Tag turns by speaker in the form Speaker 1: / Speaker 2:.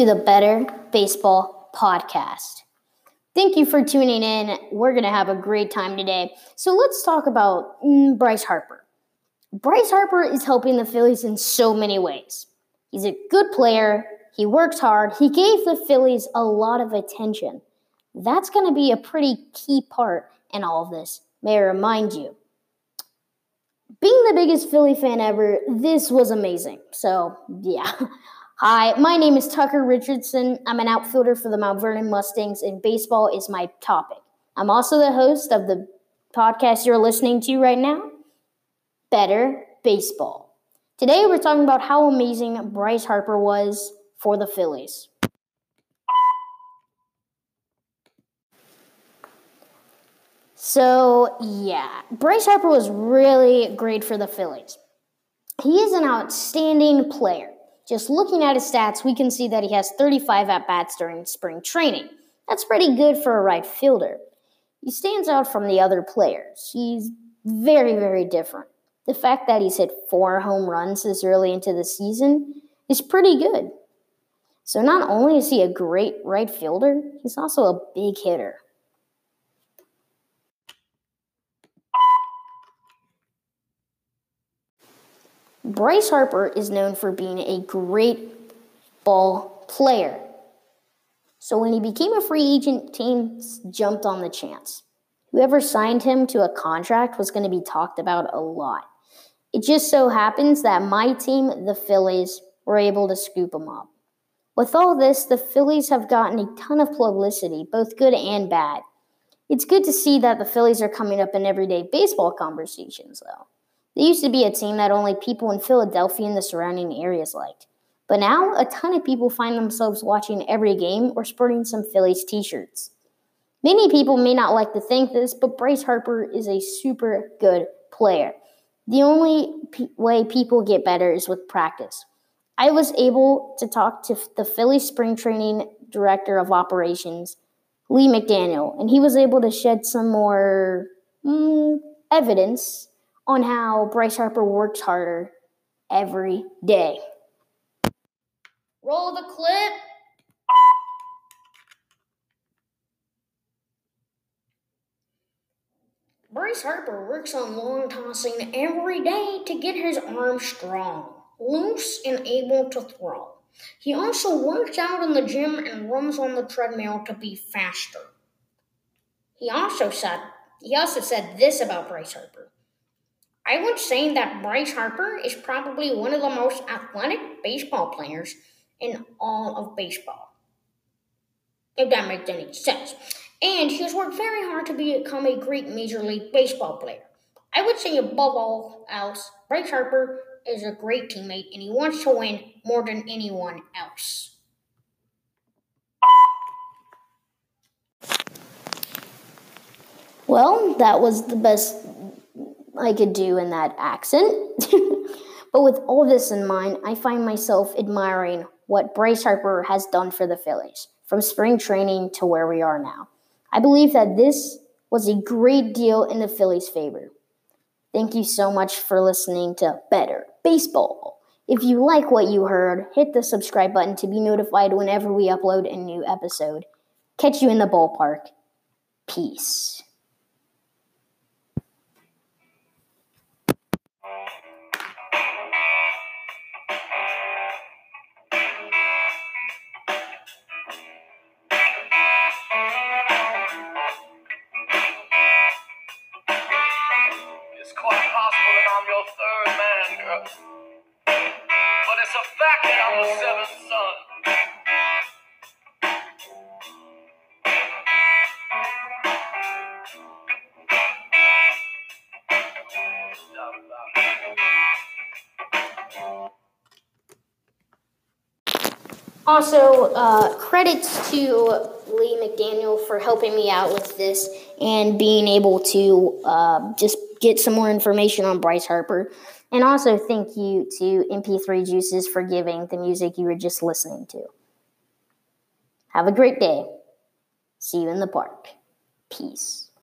Speaker 1: to the Better Baseball Podcast. Thank you for tuning in. We're going to have a great time today. So let's talk about mm, Bryce Harper. Bryce Harper is helping the Phillies in so many ways. He's a good player, he works hard, he gave the Phillies a lot of attention. That's going to be a pretty key part in all of this, may I remind you. Being the biggest Philly fan ever, this was amazing. So, yeah. Hi, my name is Tucker Richardson. I'm an outfielder for the Mount Vernon Mustangs, and baseball is my topic. I'm also the host of the podcast you're listening to right now, Better Baseball. Today, we're talking about how amazing Bryce Harper was for the Phillies. So, yeah, Bryce Harper was really great for the Phillies. He is an outstanding player. Just looking at his stats, we can see that he has 35 at bats during spring training. That's pretty good for a right fielder. He stands out from the other players. He's very, very different. The fact that he's hit four home runs this early into the season is pretty good. So, not only is he a great right fielder, he's also a big hitter. Bryce Harper is known for being a great ball player. So when he became a free agent, teams jumped on the chance. Whoever signed him to a contract was going to be talked about a lot. It just so happens that my team, the Phillies, were able to scoop him up. With all this, the Phillies have gotten a ton of publicity, both good and bad. It's good to see that the Phillies are coming up in everyday baseball conversations, though. They used to be a team that only people in Philadelphia and the surrounding areas liked. But now, a ton of people find themselves watching every game or sporting some Phillies t shirts. Many people may not like to think this, but Bryce Harper is a super good player. The only p- way people get better is with practice. I was able to talk to the Philly spring training director of operations, Lee McDaniel, and he was able to shed some more mm, evidence on how Bryce Harper works harder every day. Roll the clip. Bryce Harper works on long tossing every day to get his arm strong, loose, and able to throw. He also works out in the gym and runs on the treadmill to be faster. He also said he also said this about Bryce Harper. I would say that Bryce Harper is probably one of the most athletic baseball players in all of baseball. If that makes any sense. And he has worked very hard to become a great Major League Baseball player. I would say, above all else, Bryce Harper is a great teammate and he wants to win more than anyone else. Well, that was the best I could do in that accent. but with all this in mind, I find myself admiring what Bryce Harper has done for the Phillies, from spring training to where we are now. I believe that this was a great deal in the Phillies' favor. Thank you so much for listening to Better Baseball. If you like what you heard, hit the subscribe button to be notified whenever we upload a new episode. Catch you in the ballpark. Peace. Also, uh, credits to Lee McDaniel for helping me out with this and being able to uh, just get some more information on Bryce Harper. And also, thank you to MP3 Juices for giving the music you were just listening to. Have a great day. See you in the park. Peace.